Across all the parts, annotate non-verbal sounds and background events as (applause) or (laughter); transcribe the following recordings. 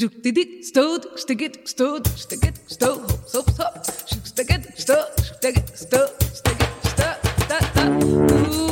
Stigit, stood, stigit, stod, stood, stå, hopp, stood, sopp. Stigit, stå, stigit, stood, stigit, stå, stood, stå, stå.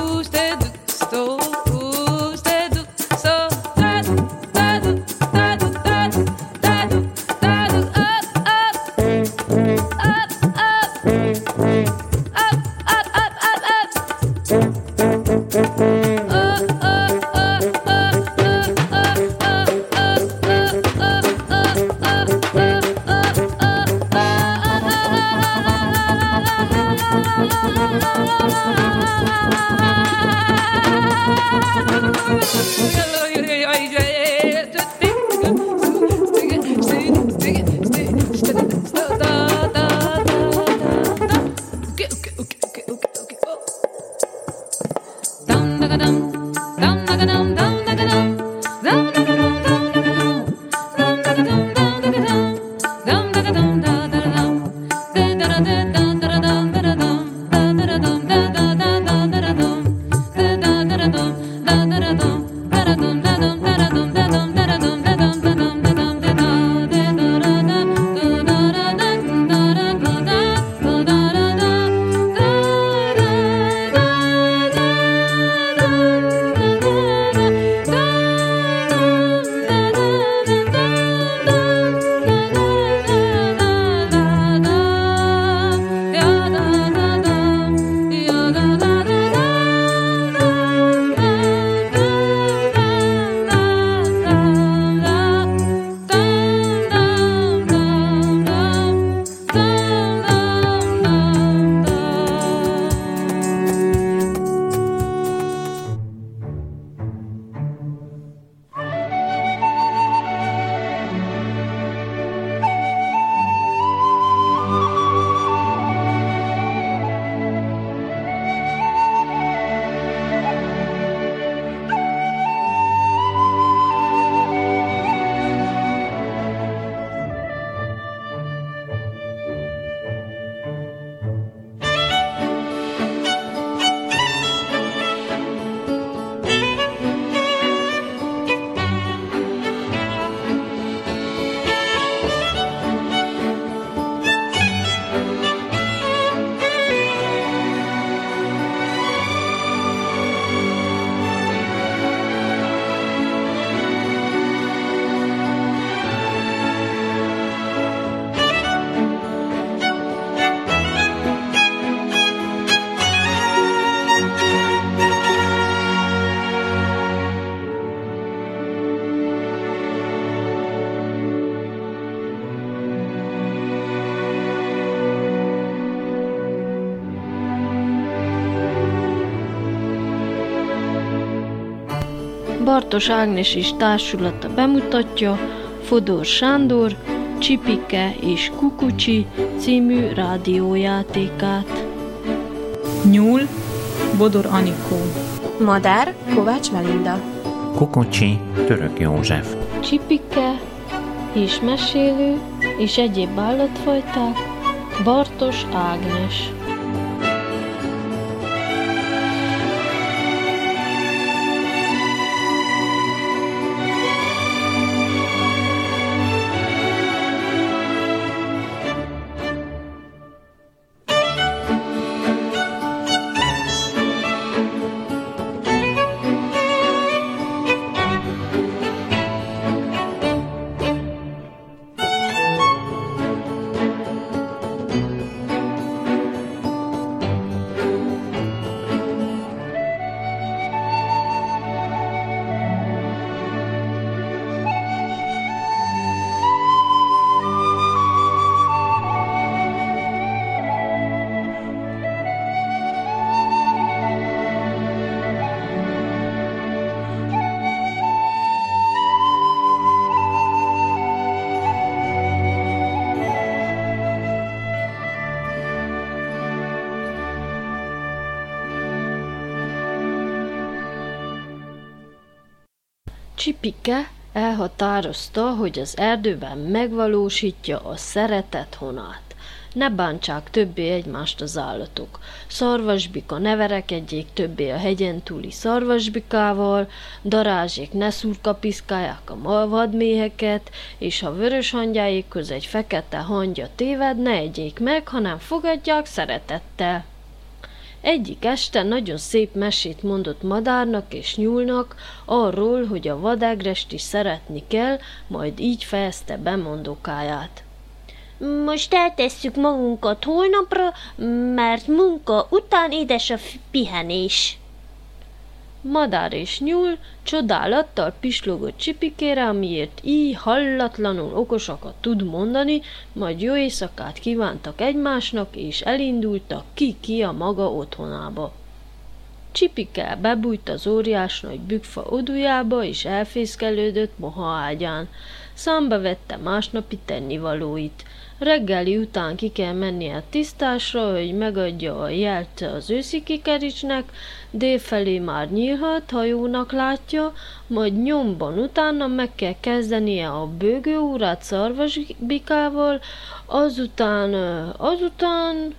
Bartos Ágnes és társulata bemutatja Fodor Sándor, Csipike és Kukucsi című rádiójátékát. Nyúl, Bodor Anikó. Madár, Kovács Melinda. Kukucsi, Török József. Csipike és mesélő és egyéb állatfajták, Bartos Ágnes. Csipike elhatározta, hogy az erdőben megvalósítja a szeretet honát. ne bántsák többé egymást az állatok. Szarvasbika ne verekedjék többé a hegyen túli szarvasbikával, darázsék ne szurkapiszkálják a vadméheket, és ha vörös hangyáikhoz egy fekete hangya téved, ne egyék meg, hanem fogadják szeretettel. Egyik este nagyon szép mesét mondott madárnak és nyúlnak arról, hogy a vadágrest is szeretni kell, majd így fejezte be mondókáját. Most eltesszük magunkat holnapra, mert munka után édes a pihenés. Madár és nyúl csodálattal pislogott csipikére, amiért így hallatlanul okosakat tud mondani, majd jó éjszakát kívántak egymásnak, és elindultak ki-ki a maga otthonába. Csipike bebújt az óriás nagy bükfa odujába, és elfészkelődött moha ágyán. Számba vette másnapi tennivalóit. Reggeli után ki kell mennie a tisztásra, hogy megadja a jelt az őszi kikericsnek, délfelé már nyílhat, ha jónak látja, majd nyomban utána meg kell kezdenie a bőgőórát szarvasbikával, azután, azután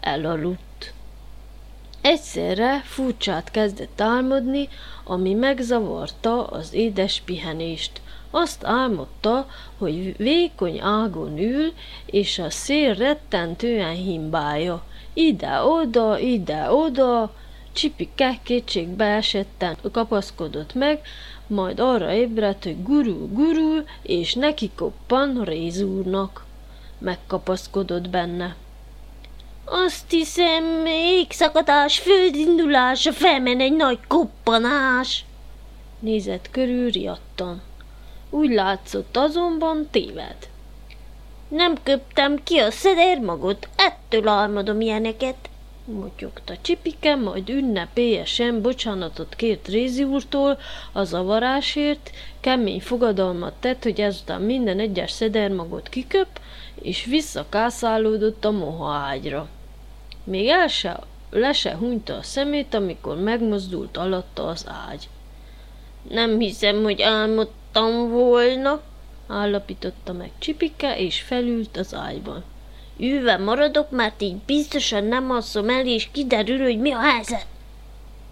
elaludt. Egyszerre furcsát kezdett álmodni, ami megzavarta az édes pihenést. Azt álmodta, hogy vékony ágon ül, és a szél rettentően himbálja. Ide-oda, ide-oda, Csipike kétségbe esetten kapaszkodott meg, majd arra ébredt, hogy gurul, gurul, és neki koppan Rézúrnak. Megkapaszkodott benne. Azt hiszem, égszakadás, földindulás, felmen egy nagy koppanás. Nézett körül riadtan. Úgy látszott azonban téved. Nem köptem ki a szedérmagot, ettől álmodom ilyeneket. Motyogta Csipike, majd ünnepélyesen bocsánatot kért Rézi úrtól a zavarásért, kemény fogadalmat tett, hogy ezután minden egyes szedermagot kiköp, és visszakászálódott a moha ágyra. Még el se, le se hunyta a szemét, amikor megmozdult alatta az ágy. Nem hiszem, hogy álmodtam volna, állapította meg Csipike, és felült az ágyban. Ülve maradok, mert így biztosan nem alszom el, és kiderül, hogy mi a helyzet.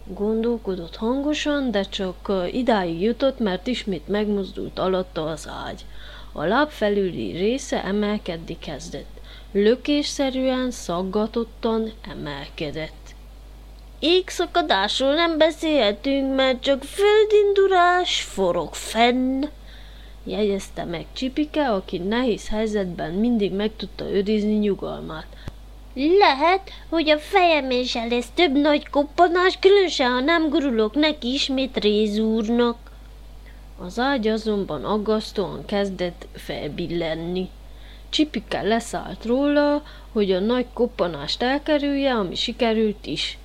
Gondolkodott hangosan, de csak idáig jutott, mert ismét megmozdult alatta az ágy. A láb felüli része emelkedni kezdett. Lökésszerűen, szaggatottan emelkedett. Égszakadásról nem beszélhetünk, mert csak földindulás forog fenn jegyezte meg Csipike, aki nehéz helyzetben mindig meg tudta őrizni nyugalmát. Lehet, hogy a fejemésel lesz több nagy koppanás, különösen, ha nem gurulok neki ismét rézúrnak. Az ágy azonban aggasztóan kezdett felbillenni. Csipike leszállt róla, hogy a nagy koppanást elkerülje, ami sikerült is.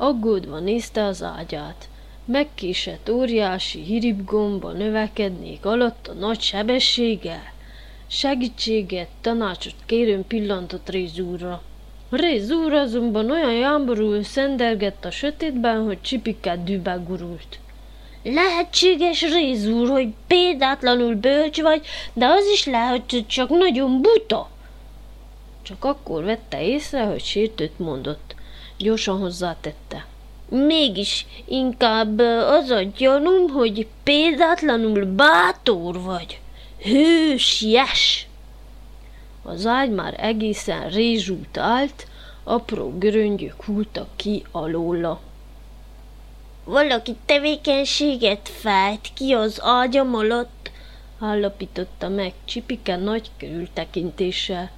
Aggódva nézte az ágyát. Megkésett óriási hiripgomba növekednék alatt a nagy sebességgel. Segítséget, tanácsot kérőn pillantott Rézúra. Rézúr azonban olyan jámborul szendergett a sötétben, hogy csipikát dűbe gurult. Lehetséges, Rézúr, hogy példátlanul bölcs vagy, de az is lehet, hogy csak nagyon buta. Csak akkor vette észre, hogy sértőt mondott. Gyorsan hozzátette. Mégis inkább az a gyanúm, hogy példátlanul bátor vagy. Hősies! Az ágy már egészen rézsút állt, apró göröngyök hultak ki alóla. Valaki tevékenységet fejt ki az ágyam alatt, állapította meg Csipike nagy körültekintéssel.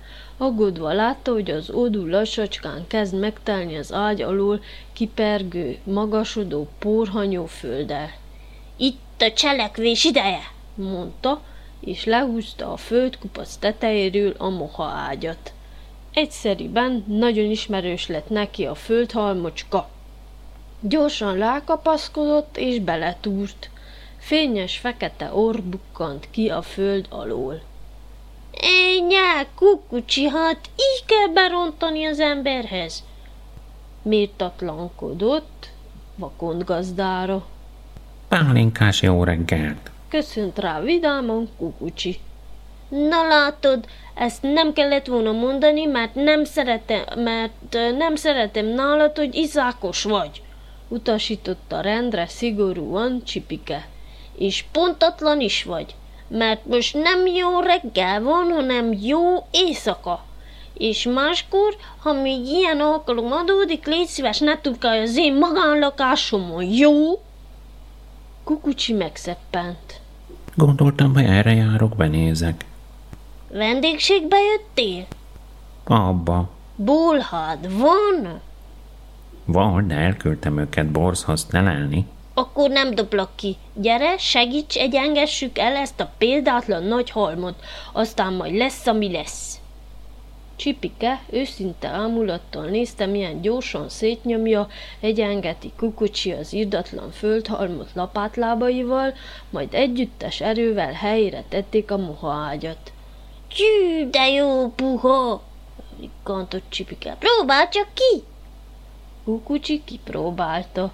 Aggódva látta, hogy az ódú lassacskán kezd megtelni az ágy alól kipergő, magasodó, porhanyó földdel. Itt a cselekvés ideje, mondta, és lehúzta a földkupac tetejéről a moha ágyat. Egyszeriben nagyon ismerős lett neki a földhalmocska. Gyorsan lákapaszkodott és beletúrt. Fényes fekete orr bukkant ki a föld alól. Ényá, kukucsi, hát így kell berontani az emberhez. Mértatlankodott, vakond gazdára. Pálinkás jó reggelt! Köszönt rá vidáman kukucsi. Na látod, ezt nem kellett volna mondani, mert nem szeretem, mert nem szeretem nálad, hogy izákos vagy. Utasította rendre szigorúan Csipike. És pontatlan is vagy, mert most nem jó reggel van, hanem jó éjszaka. És máskor, ha még ilyen alkalom adódik, légy szíves, ne turkálj az én magánlakásomon, jó? Kukucsi megszeppent. Gondoltam, hogy erre járok, benézek. Vendégségbe jöttél? Abba. Bolhád van? Van, de elküldtem őket borzhoz telelni. Akkor nem doblak ki. Gyere, segíts, egyengessük el ezt a példátlan nagy halmot, aztán majd lesz, ami lesz. Csipike őszinte ámulattal nézte, milyen gyorsan szétnyomja, egyengeti kukucsi az irdatlan földhalmot lapátlábaival, majd együttes erővel helyére tették a mohaágyat. Tyű, de jó puha! Rikantott Csipike. Próbál csak ki! Kukucsi kipróbálta.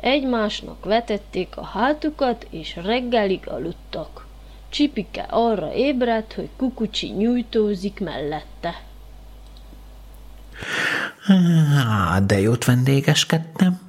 Egymásnak vetették a hátukat, és reggelig aludtak. Csipike arra ébredt, hogy Kukucsi nyújtózik mellette. Á, de jót vendégeskedtem.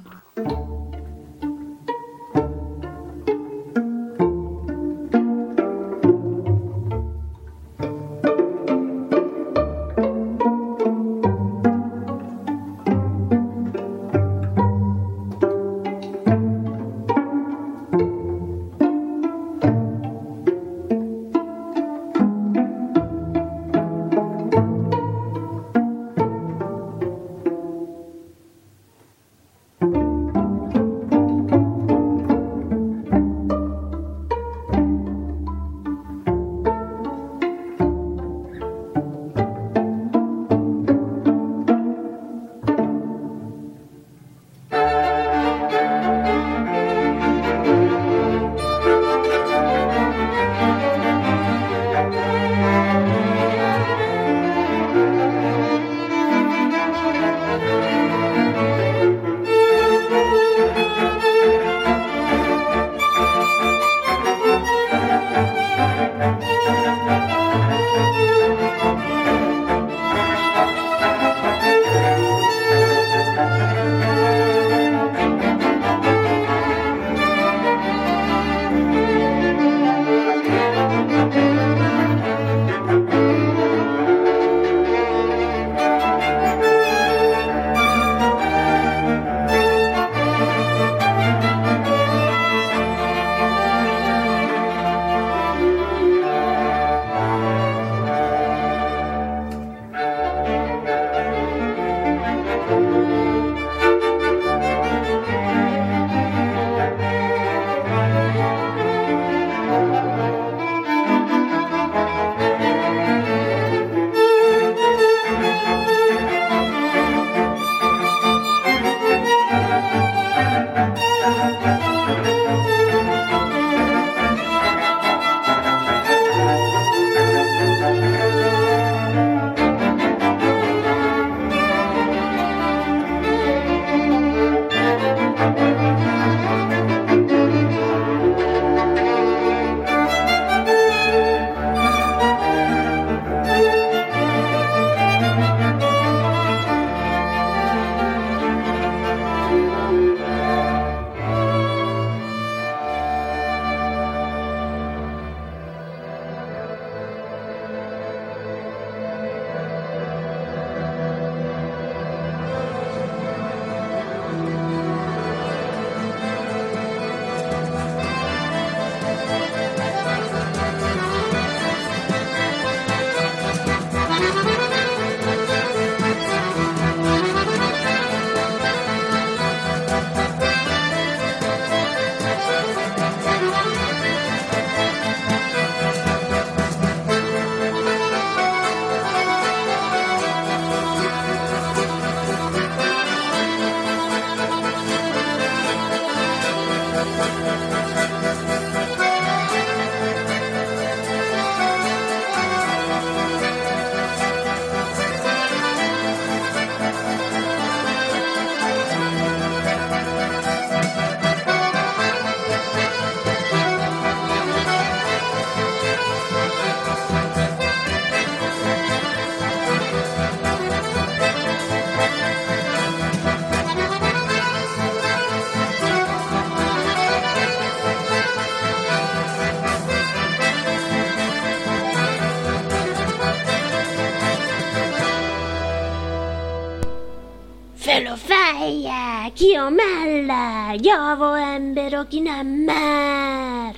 Aki nem mer.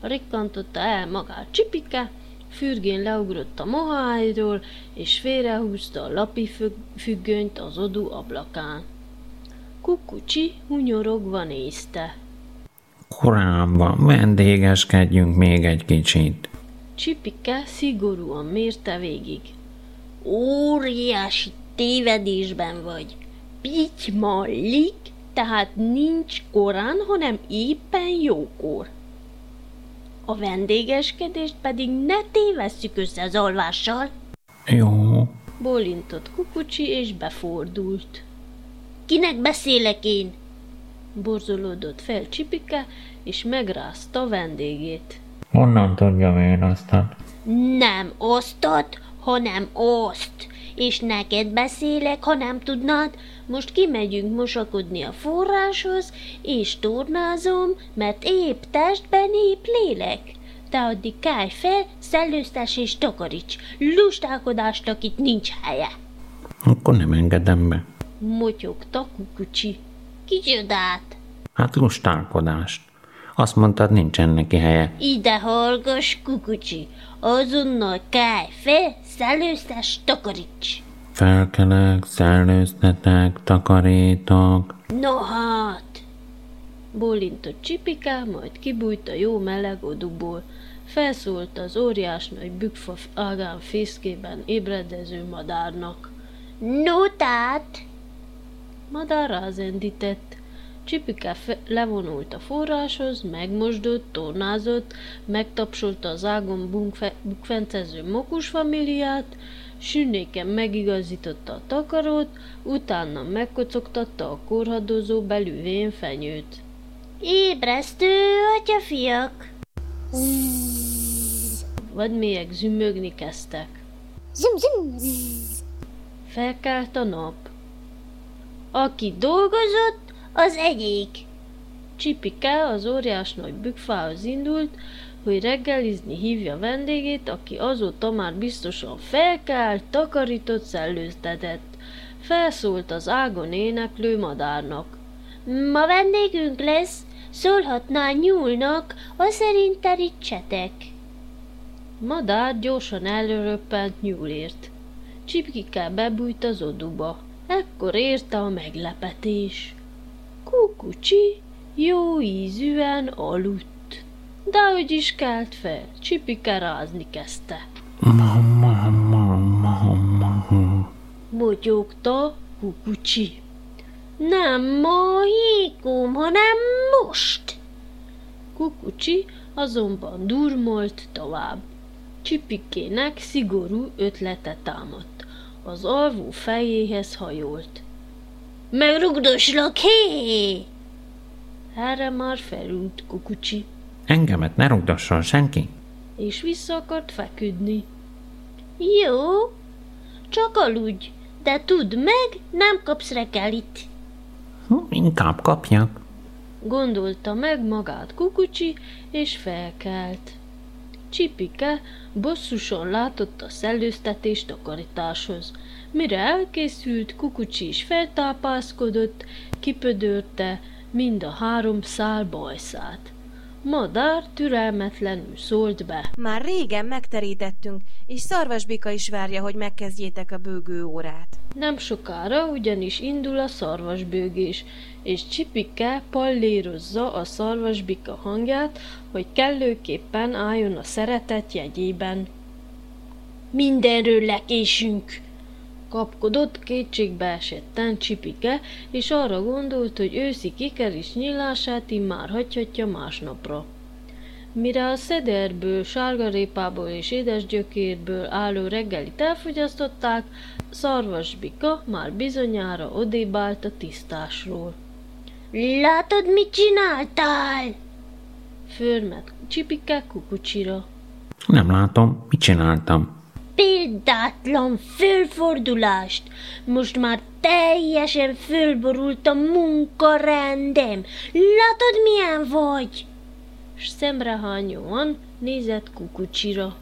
Rikkantotta el magát Csipike, fürgén leugrott a mohájról, és félrehúzta a lapi függ- függönyt az odu ablakán. Kukucsi hunyorogva nézte. Korán van, vendégeskedjünk még egy kicsit. Csipike szigorúan mérte végig. Óriási tévedésben vagy. Pitty mallik, tehát nincs korán, hanem éppen jókor. A vendégeskedést pedig ne tévesszük össze az alvással. Jó, Bólintott Kukucsi, és befordult. Kinek beszélek én? Borzolódott fel Csipike, és megrázta a vendégét. honnan tudjam én aztán? Nem osztot, hanem oszt. És neked beszélek, ha nem tudnád, most kimegyünk mosakodni a forráshoz, és tornázom, mert épp testben épp lélek. Te addig kálj fel, szellőztes és takaríts. Lustálkodásnak itt nincs helye. Akkor nem engedem be. Motyogta Kukucsi. Kicsodát! Hát lustálkodást. Azt mondtad, nincsen neki helye. Ide hallgass, kukucsi! Azonnal kálj fel, szellőztes, takaríts! Felkelek, szellőztetek, takarítok. No hát! Bólintott Csipike, majd kibújt a jó meleg odúból. Felszólt az óriás nagy bükfa ágán fészkében ébredező madárnak. No tehát! Madár rázendített. Csipike levonult a forráshoz, megmosdott, tornázott, megtapsolta az ágon bukfencező mokus familiát, sünnéken megigazította a takarót, utána megkocogtatta a korhadozó belüvén fenyőt. Ébresztő, atyafiak! Vadmélyek zümögni kezdtek. Zum, zum. Felkelt a nap. Aki dolgozott, az egyik. Csipike az óriás nagy bükfához indult, hogy reggelizni hívja vendégét, aki azóta már biztosan felkelt, takarított, szellőztetett. Felszólt az ágon éneklő madárnak. Ma vendégünk lesz, szólhatná nyúlnak, ha szerint terítsetek. Madár gyorsan előröppent nyúlért. Csipkike bebújt az oduba. Ekkor érte a meglepetés. Kukucsi jó ízűen aludt. De hogy is kelt fel, Csipike rázni kezdte. Ma, ma, ma, ma, ma. Motyogta Kukucsi. Nem ma, Hékom, hanem most. Kukucsi azonban durmolt tovább. Csipikének szigorú ötlete támadt. Az alvó fejéhez hajolt. Megrugdoslak, hé! Erre már felült Kukucsi, Engemet ne rugdasson senki. és vissza akart feküdni. Jó, csak aludj, de tudd meg, nem kapsz reggelit. Inkább kapjak. Gondolta meg magát Kukucsi, és felkelt. Csipike bosszusan látott a szellőztetés takarításhoz. Mire elkészült, Kukucsi is feltápászkodott, kipödörte mind a három szál bajszát. Madár türelmetlenül szólt be. Már régen megterítettünk, és Szarvasbika is várja, hogy megkezdjétek a bőgő órát. Nem sokára ugyanis indul a szarvasbőgés, és Csipike pallérozza a szarvasbika hangját, hogy kellőképpen álljon a szeretet jegyében. Mindenről lekésünk. Kapkodott kétségbe esetten Csipike, és arra gondolt, hogy őszi kikeris nyílását immár hagyhatja másnapra. Mire a szederből, sárgarépából és édesgyökérből álló reggelit elfogyasztották, Szarvasbika már bizonyára odébb állt a tisztásról. Látod, mit csináltál? Förmet Csipike kukucsira. Nem látom, mit csináltam. Példátlan fölfordulást! Most már teljesen fölborult a munkarendem. Látod, milyen vagy? S szemrehányóan nézett kukucsira.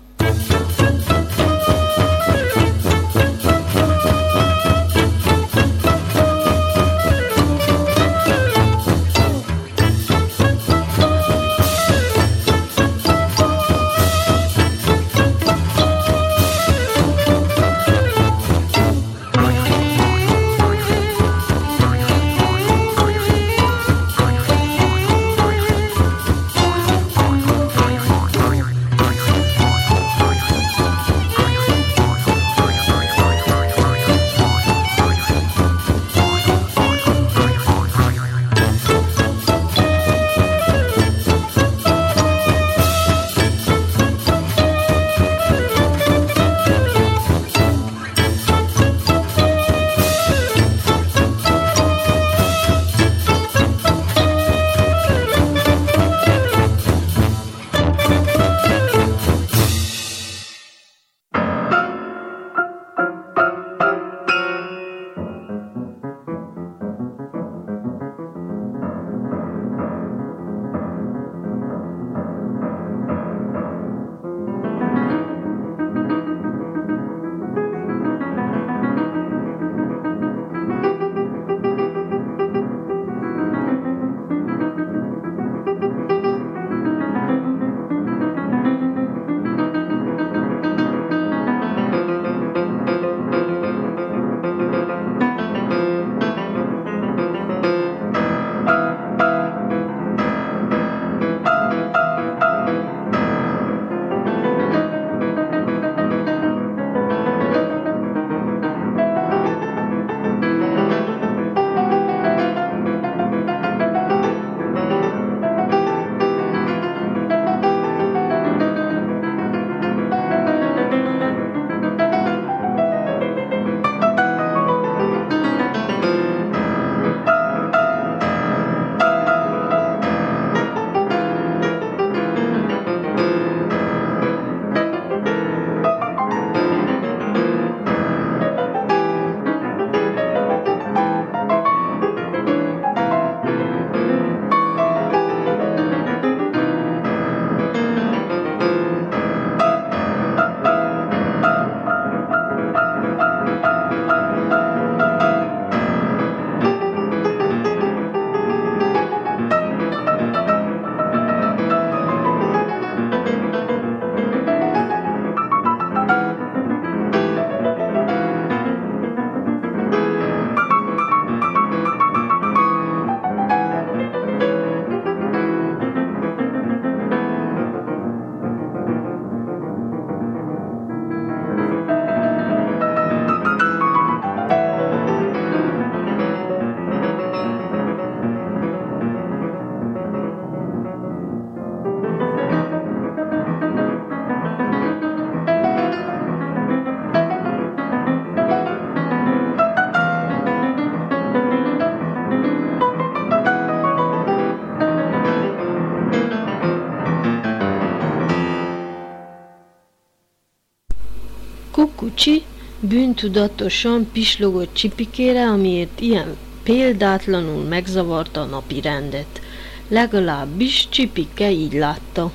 Kukucsi bűntudatosan pislogott Csipikére, amiért ilyen példátlanul megzavarta a napi rendet. Legalábbis Csipike így látta.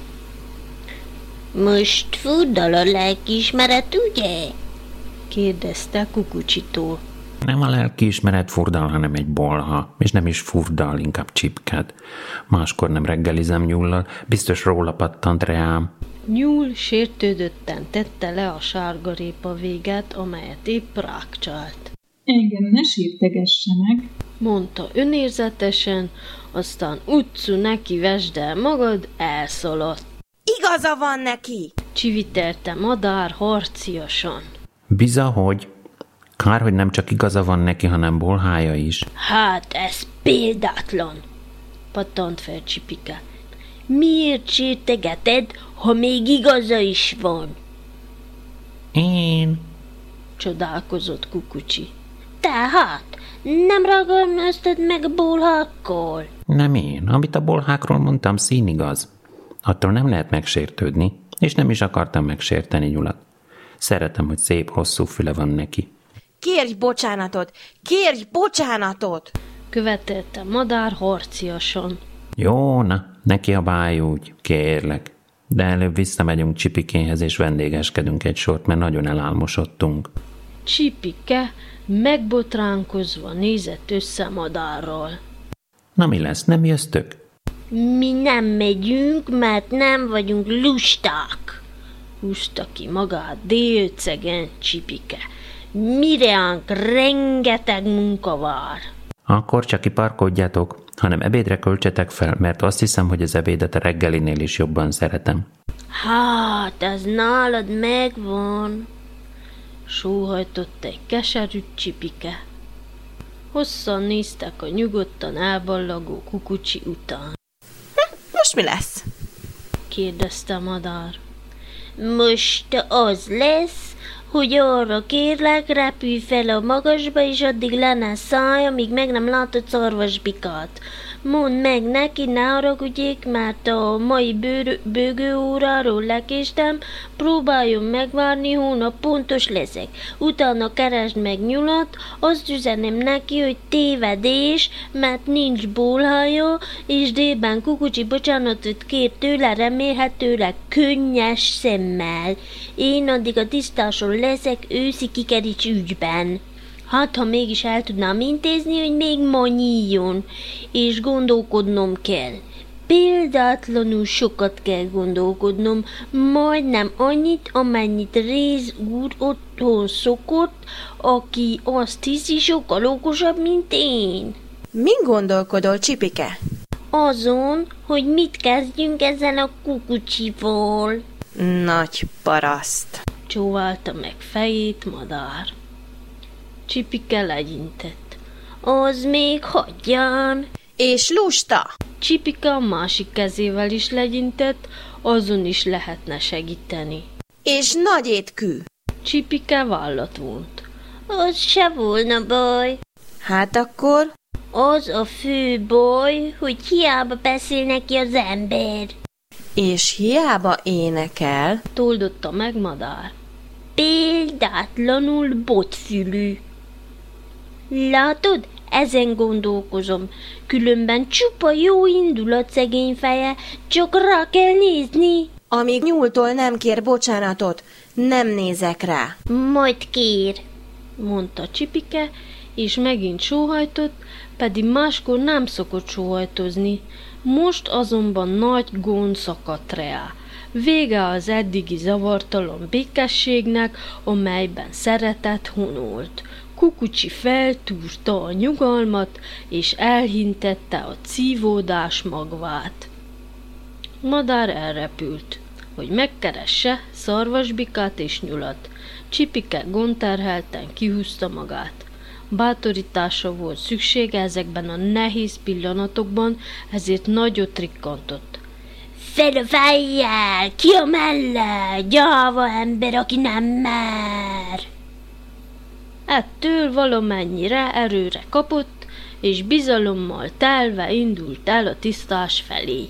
Most furdal a lelkiismeret, ugye? Kérdezte Kukucsitól. Nem a lelkiismeret furdal, hanem egy bolha, és nem is furdal, inkább csipked. Máskor nem reggelizem nyullal, biztos róla pattant reám. Nyúl sértődötten tette le a sárgarépa véget, amelyet épp rákcsált. Engem ne sírtegessenek. Mondta önérzetesen, aztán utcu neki vesd el magad, elszaladt. Igaza van neki! Csiviterte madár harciasan. Biza, hogy kár, hogy nem csak igaza van neki, hanem bolhája is. Hát ez példátlan, pattant fel Csipike. Miért sértegeted, ha még igaza is van? Én? Csodálkozott Kukucsi. Tehát nem ragadnáztad meg bolhakkal? Nem én. Amit a bolhákról mondtam, színigaz. Attól nem lehet megsértődni, és nem is akartam megsérteni nyulat. Szeretem, hogy szép, hosszú füle van neki. Kérj bocsánatot! Kérj bocsánatot! Követelte madár harciasan. Jó, na, ne kiabálj úgy, kérlek. De előbb visszamegyünk Csipikéhez, és vendégeskedünk egy sort, mert nagyon elálmosodtunk. Csipike megbotránkozva nézett össze madárral. Na mi lesz, nem jöztök? Mi nem megyünk, mert nem vagyunk lusták. Húzta ki magát délcegen Csipike. Mireánk rengeteg munka vár. Akkor csak kiparkodjatok, hanem ebédre költsetek fel, mert azt hiszem, hogy az ebédet a reggelinél is jobban szeretem. Hát, ez nálad megvan. Sóhajtott egy keserű Csipike. Hosszan néztek a nyugodtan elballagó kukucsi után. Most mi lesz? Kérdezte a madár. Most az lesz, hogy arra kérlek, repülj fel a magasba, és addig le ne szállj, amíg meg nem látod szarvasbikát. Mondd meg neki, ne haragudjék, mert a mai bőr, bőgő óráról lekéstem, próbáljon megvárni, hónap pontos leszek. Utána keresd meg nyulat, azt üzenem neki, hogy tévedés, mert nincs bólhája, és délben kukucsi bocsánatot kér tőle, remélhetőleg könnyes szemmel. Én addig a tisztáson leszek őszi kikerics ügyben. Hát, ha mégis el tudnám intézni, hogy még ma nyíljon, és gondolkodnom kell. Példátlanul sokat kell gondolkodnom, majdnem annyit, amennyit Réz úr otthon szokott, aki azt hiszi sokkal okosabb, mint én. Min gondolkodol, Csipike? Azon, hogy mit kezdjünk ezzel a kukucsival. Nagy paraszt. Csóválta meg fejét madár. Csipike legyintett. Az még hagyjan. És lusta! Csipike a másik kezével is legyintett, azon is lehetne segíteni. És nagy étkű. Csipike vállat vont. Az se volna baj. Hát akkor Az a fő baj, hogy hiába beszél neki az ember. És hiába énekel, Toldotta meg madár. Példátlanul botfülű. Látod, ezen gondolkozom. Különben csupa jó indulat szegény feje, csak rá kell nézni. amíg nyúltól nem kér bocsánatot, nem nézek rá. Majd kér. mondta Csipike, és megint sóhajtott, pedig máskor nem szokott sóhajtozni. Most azonban nagy gond szakadt rá. Vége az eddigi zavartalan békességnek, amelyben szeretet honolt. Kukucsi feltúrta a nyugalmat, és elhintette a cívódás magvát. Madár elrepült, hogy megkeresse szarvasbikát és nyulat. Csipike gonterhelten kihúzta magát. Bátorításra volt szüksége ezekben a nehéz pillanatokban, ezért nagyot rikkantott. Fel a fejjel, ki a melle, gyáva ember, aki nem mer. Ettől valamennyire erőre kapott, és bizalommal telve indult el a tisztás felé.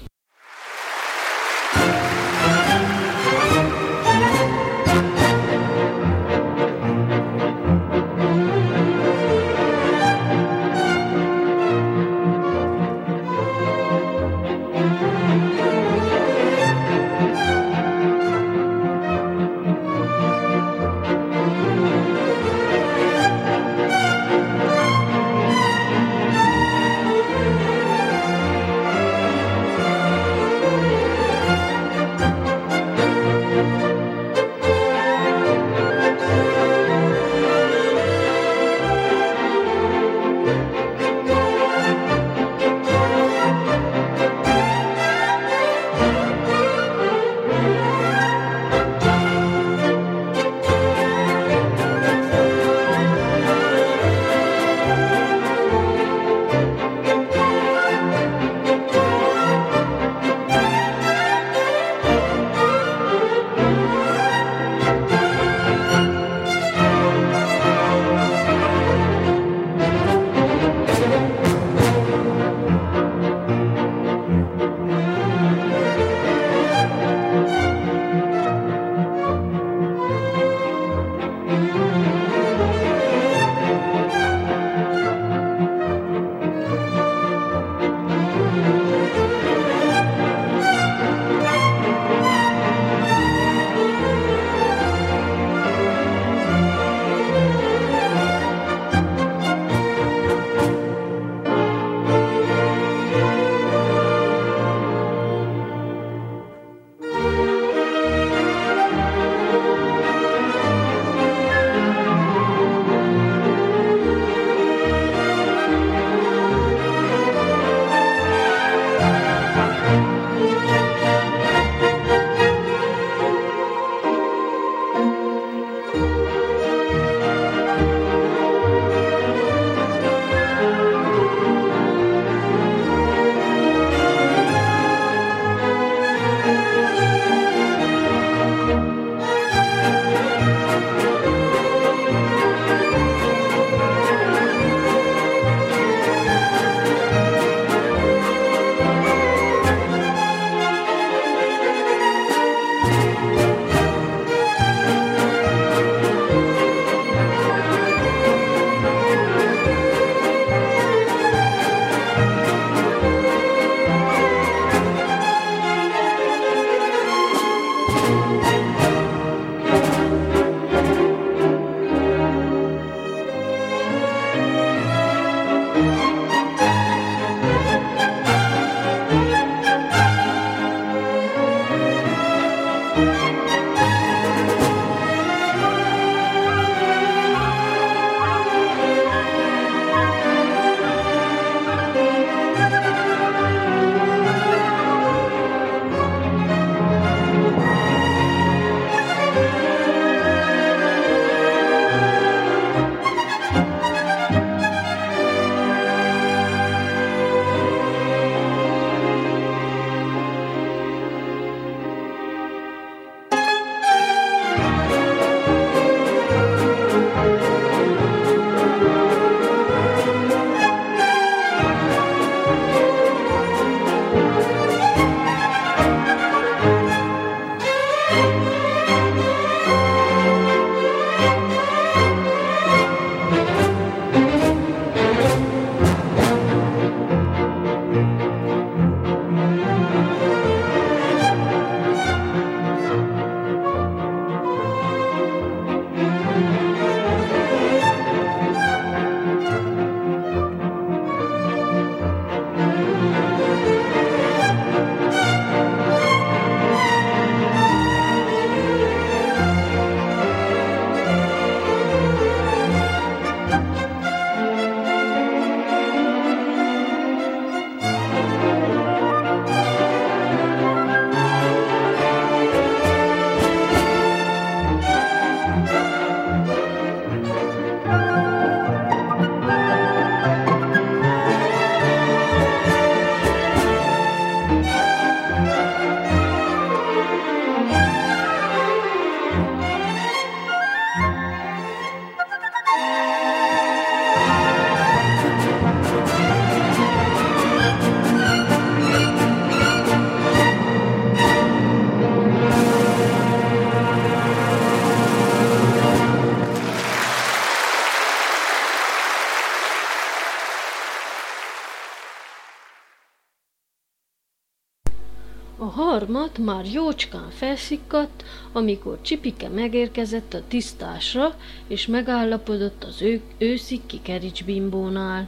Harmad már jócskán felszikkadt, amikor Csipike megérkezett a tisztásra, és megállapodott az ő, őszi kikerics bimbónál.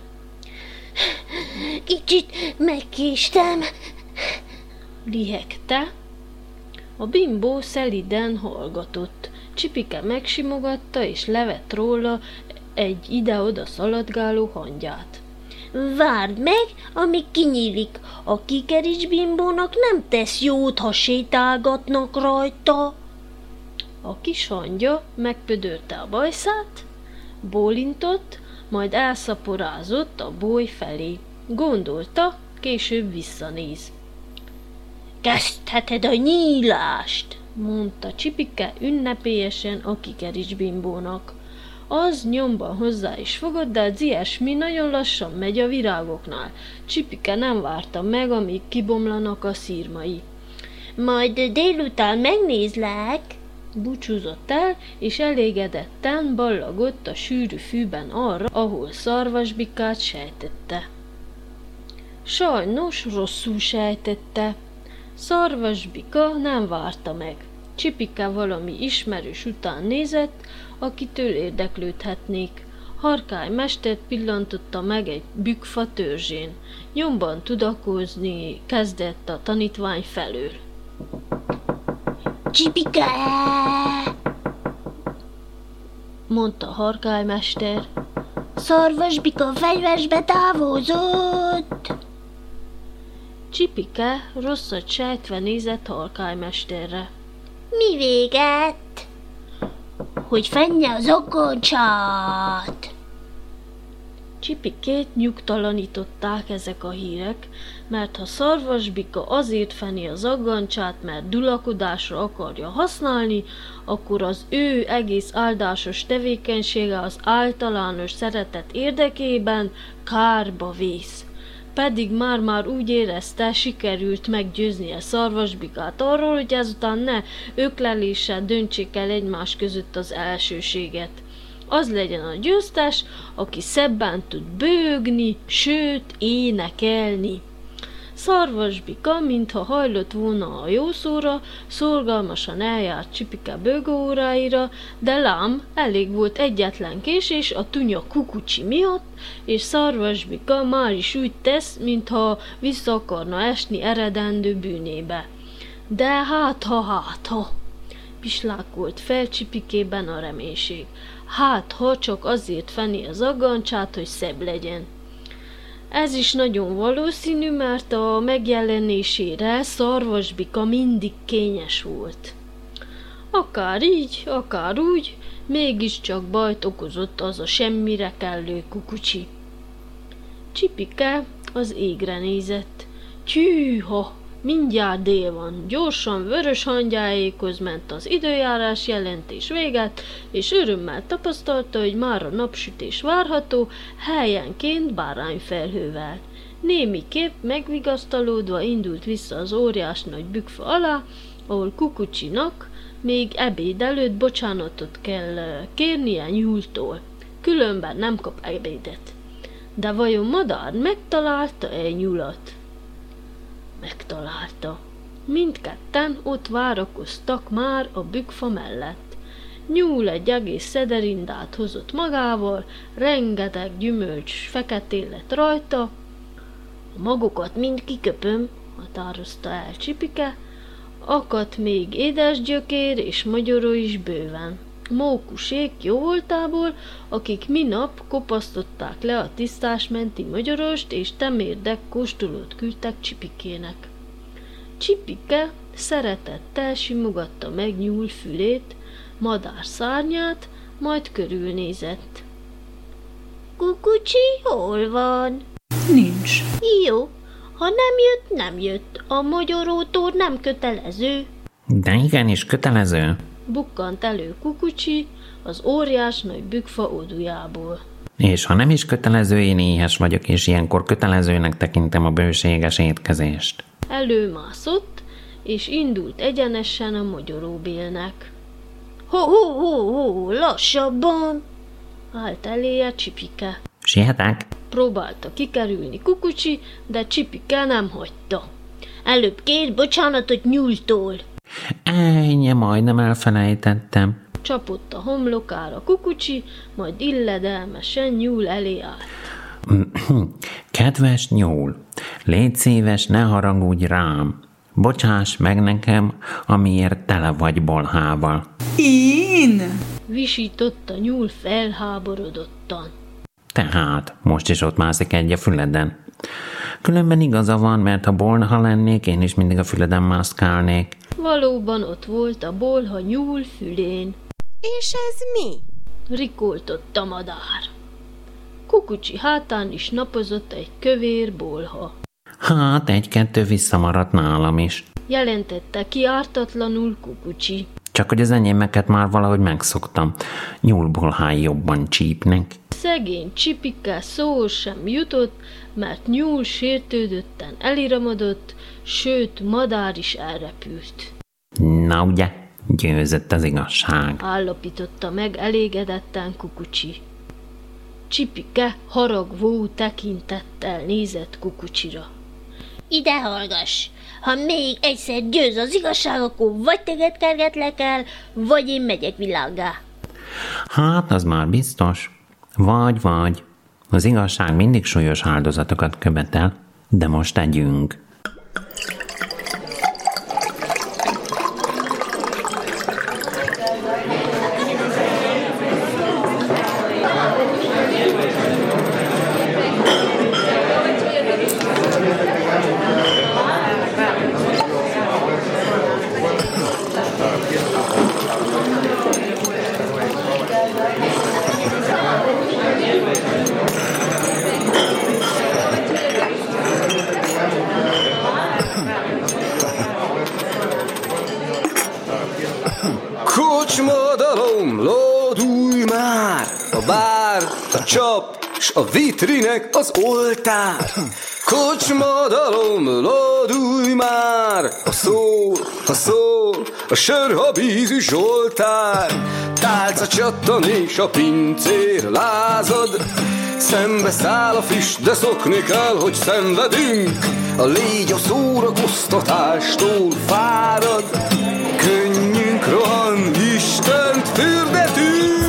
Kicsit megkéstem. Lihegte. A bimbó szeliden hallgatott. Csipike megsimogatta, és levett róla egy ide-oda szaladgáló hangyát. Várd meg, amíg kinyílik. A kikerics bimbónak nem tesz jót, ha sétálgatnak rajta. A kis hangya megpödörte a bajszát, bólintott, majd elszaporázott a boly felé. Gondolta, később visszanéz. Kezdheted a nyílást, mondta Csipike ünnepélyesen a kikerics bimbónak. Az nyomban hozzá is fogott, de az ilyesmi nagyon lassan megy a virágoknál. Csipike nem várta meg, amíg kibomlanak a szírmai. Majd délután megnézlek. Búcsúzott el, és elégedetten ballagott a sűrű fűben arra, ahol szarvasbikát sejtette. Sajnos rosszul sejtette. Szarvasbika nem várta meg. Csipike valami ismerős után nézett, akitől érdeklődhetnék. Harkály mestert pillantotta meg egy bükfa törzsén. Nyomban tudakozni kezdett a tanítvány felől. Csipike! mondta harkálymester. Szarvasbika fegyversbe távozott! Csipike rosszat sejtve nézett harkálymesterre. Mi véget? Hogy fenje az okoncsát! Csipikét nyugtalanították ezek a hírek, mert ha szarvasbika azért feni az aggancsát, mert dulakodásra akarja használni, akkor az ő egész áldásos tevékenysége az általános szeretet érdekében kárba vész. Pedig már-már úgy érezte, sikerült meggyőznie szarvasbikát arról, hogy ezután ne ökleléssel döntsék el egymás között az elsőséget az legyen a győztes, aki szebben tud bőgni, sőt énekelni. Szarvasbika, mintha hajlott volna a jószóra, szorgalmasan eljárt Csipike bőgóóráira, de lám, elég volt egyetlen késés a tunya kukucsi miatt, és Szarvasbika már is úgy tesz, mintha vissza akarna esni eredendő bűnébe. De hát ha, hát ha, pislákolt fel Csipikében a reménység. Hát, ha csak azért feni az aggancsát, hogy szebb legyen. Ez is nagyon valószínű, mert a megjelenésére szarvasbika mindig kényes volt. Akár így, akár úgy, mégiscsak bajt okozott az a semmire kellő kukucsi. Csipike az égre nézett. Tyűha! Mindjárt dél van. Gyorsan vörös hangyáékhoz ment az időjárás jelentés véget, és örömmel tapasztalta, hogy már a napsütés várható, helyenként bárányfelhővel. Némi kép megvigasztalódva indult vissza az óriás nagy bükfa alá, ahol Kukucsinak még ebéd előtt bocsánatot kell kérnie nyúltól. Különben nem kap ebédet. De vajon madár megtalálta-e nyulat? Megtalálta. Mindketten ott várakoztak már a bükfa mellett. Nyúl egy egész szederindát hozott magával, rengeteg gyümölcs feketén lett rajta. A magokat mind kiköpöm, határozta el Csipike, akadt még édesgyökér és magyaró is bőven. Mókusék jó voltából, akik minap kopasztották le a tisztásmenti magyarost, és temérdek kóstolót küldtek Csipikének. Csipike szeretettel simogatta meg nyúl fülét, madár szárnyát, majd körülnézett. Kukucsi, hol van? Nincs. Jó, ha nem jött, nem jött. A magyarótól nem kötelező. De igenis kötelező. Bukkant elő Kukucsi az óriás nagy bükfa odujából. És ha nem is kötelező, én éhes vagyok, és ilyenkor kötelezőnek tekintem a bőséges étkezést. Előmászott, és indult egyenesen a magyaróbélnek. Ho, ho, ho, ho, lassabban! Állt eléje Csipike. Sietek? Próbálta kikerülni Kukucsi, de Csipike nem hagyta. Előbb kér bocsánatot nyúltól. Ennyi, majdnem elfelejtettem. Csapott a homlokára kukucsi, majd illedelmesen nyúl elé állt. (clears throat) Kedves nyúl, légy szíves, ne haragudj rám. Bocsáss meg nekem, amiért tele vagy bolhával. Én? Visított a nyúl felháborodottan. Tehát, most is ott mászik egy a füleden. Különben igaza van, mert ha bolha lennék, én is mindig a füleden mászkálnék. Valóban ott volt a bolha nyúl fülén. És ez mi? Rikoltott a madár. Kukucsi hátán is napozott egy kövér bolha. Hát, egy-kettő visszamaradt nálam is. Jelentette ki ártatlanul Kukucsi. Csak hogy az enyémeket már valahogy megszoktam. Nyúlbolhái jobban csípnek. Szegény csipike szó sem jutott, mert nyúl sértődötten eliramodott, sőt, madár is elrepült. Na ugye, győzött az igazság. Állapította meg elégedetten Kukucsi. Csipike haragvó tekintettel nézett Kukucsira. Ide hallgass! Ha még egyszer győz az igazság, akkor vagy téged kergetlek el, vagy én megyek világá. Hát, az már biztos. Vagy, vagy. Az igazság mindig súlyos áldozatokat követel, de most tegyünk. Kocsmadalom, lódulj már! A bár, a csap, s a vitrinek az oltár. Kocsmadalom, lódulj már! A szól, a szól, a sör, a bízű Zsoltár. Tálca csattan és a pincér lázad. Szembe száll a füst, de szokni kell, hogy szenvedünk. A légy a szórakoztatástól fárad. Könnyünk rohan, Istent fürdetünk.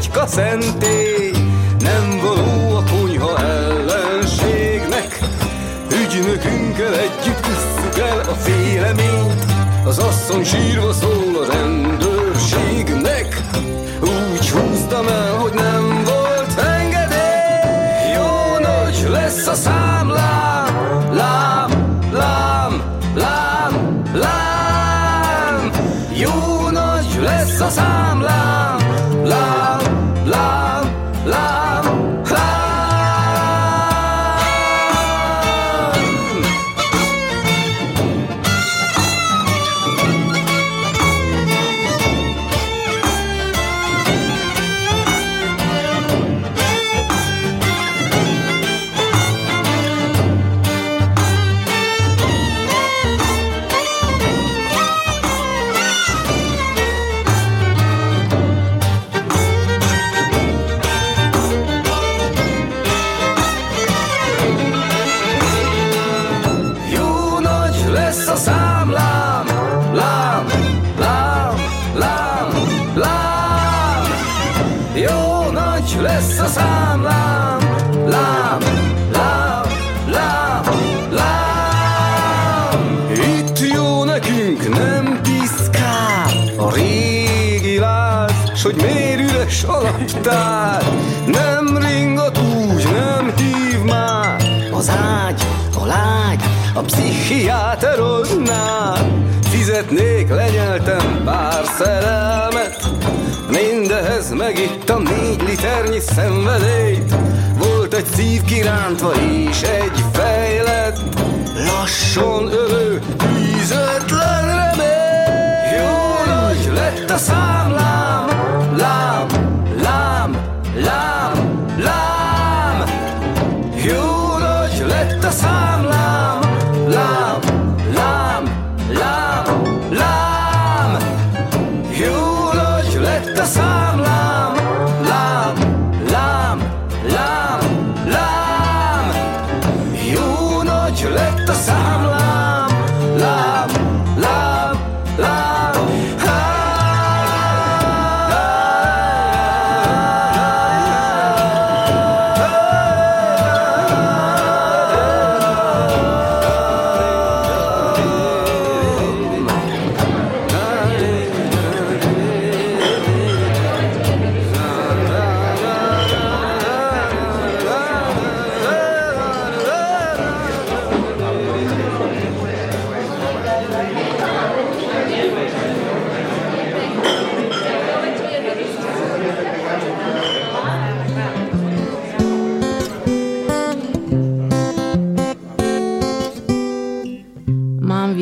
Zizeg a pletyka szentély. Nem való a konyha ellenségnek, ügynökünkkel együtt visszük el a féleményt. Az asszony sírva szól a rendőrségnek, úgy húztam el, hogy nem volt engedély. Jó nagy lesz a számlám, lám, lám, lám, lám. Jó nagy lesz a számlám, oldná. Fizetnék, lenyeltem pár szerelmet, Mindehez megittam négy liternyi szenvedélyt Volt egy szív kirántva és egy fejlett Lassan ölő, ízetlen remény. Jó nagy lett a számlám, lám, lám, lám, lám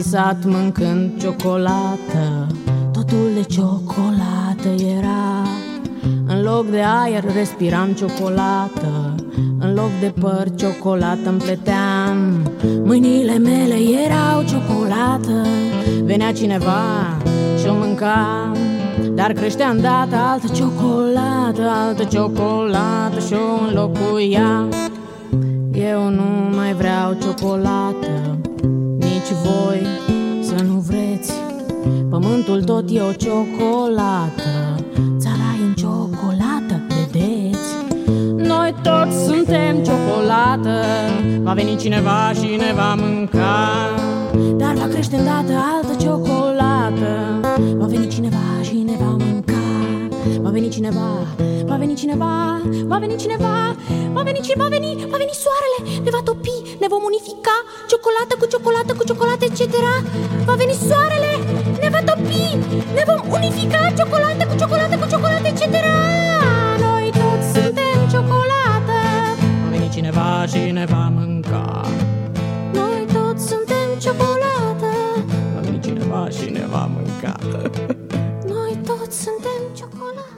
visat mâncând ciocolată. Totul de ciocolată era. În loc de aer respiram ciocolată. În loc de păr ciocolată îmi pleteam Mâinile mele erau ciocolată. Venea cineva și o mâncam Dar creștea îndată altă ciocolată Altă ciocolată și o înlocuia. Eu nu mai vreau ciocolată Nici voi să nu vreți. Pământul tot e o ciocolată Țara e în ciocolată, vedeți? Noi toți suntem ciocolată Va veni cineva și ne va mânca. Dar va crește îndată altă ciocolată Va veni cineva și ne va mânca. Va veni cineva, va veni cineva, va veni cineva, va veni și va veni, va veni soarele, ne va topi, ne vom unifica, ciocolată cu ciocolată cu ciocolată, etc. Va veni soarele, ne va topi, ne vom unifica, ciocolată cu ciocolată cu ciocolată, etc. Noi toți suntem ciocolată. Va veni cineva și ne va mânca. Noi toți suntem ciocolată. Va veni cineva și ne va mânca. Noi toți suntem ciocolată.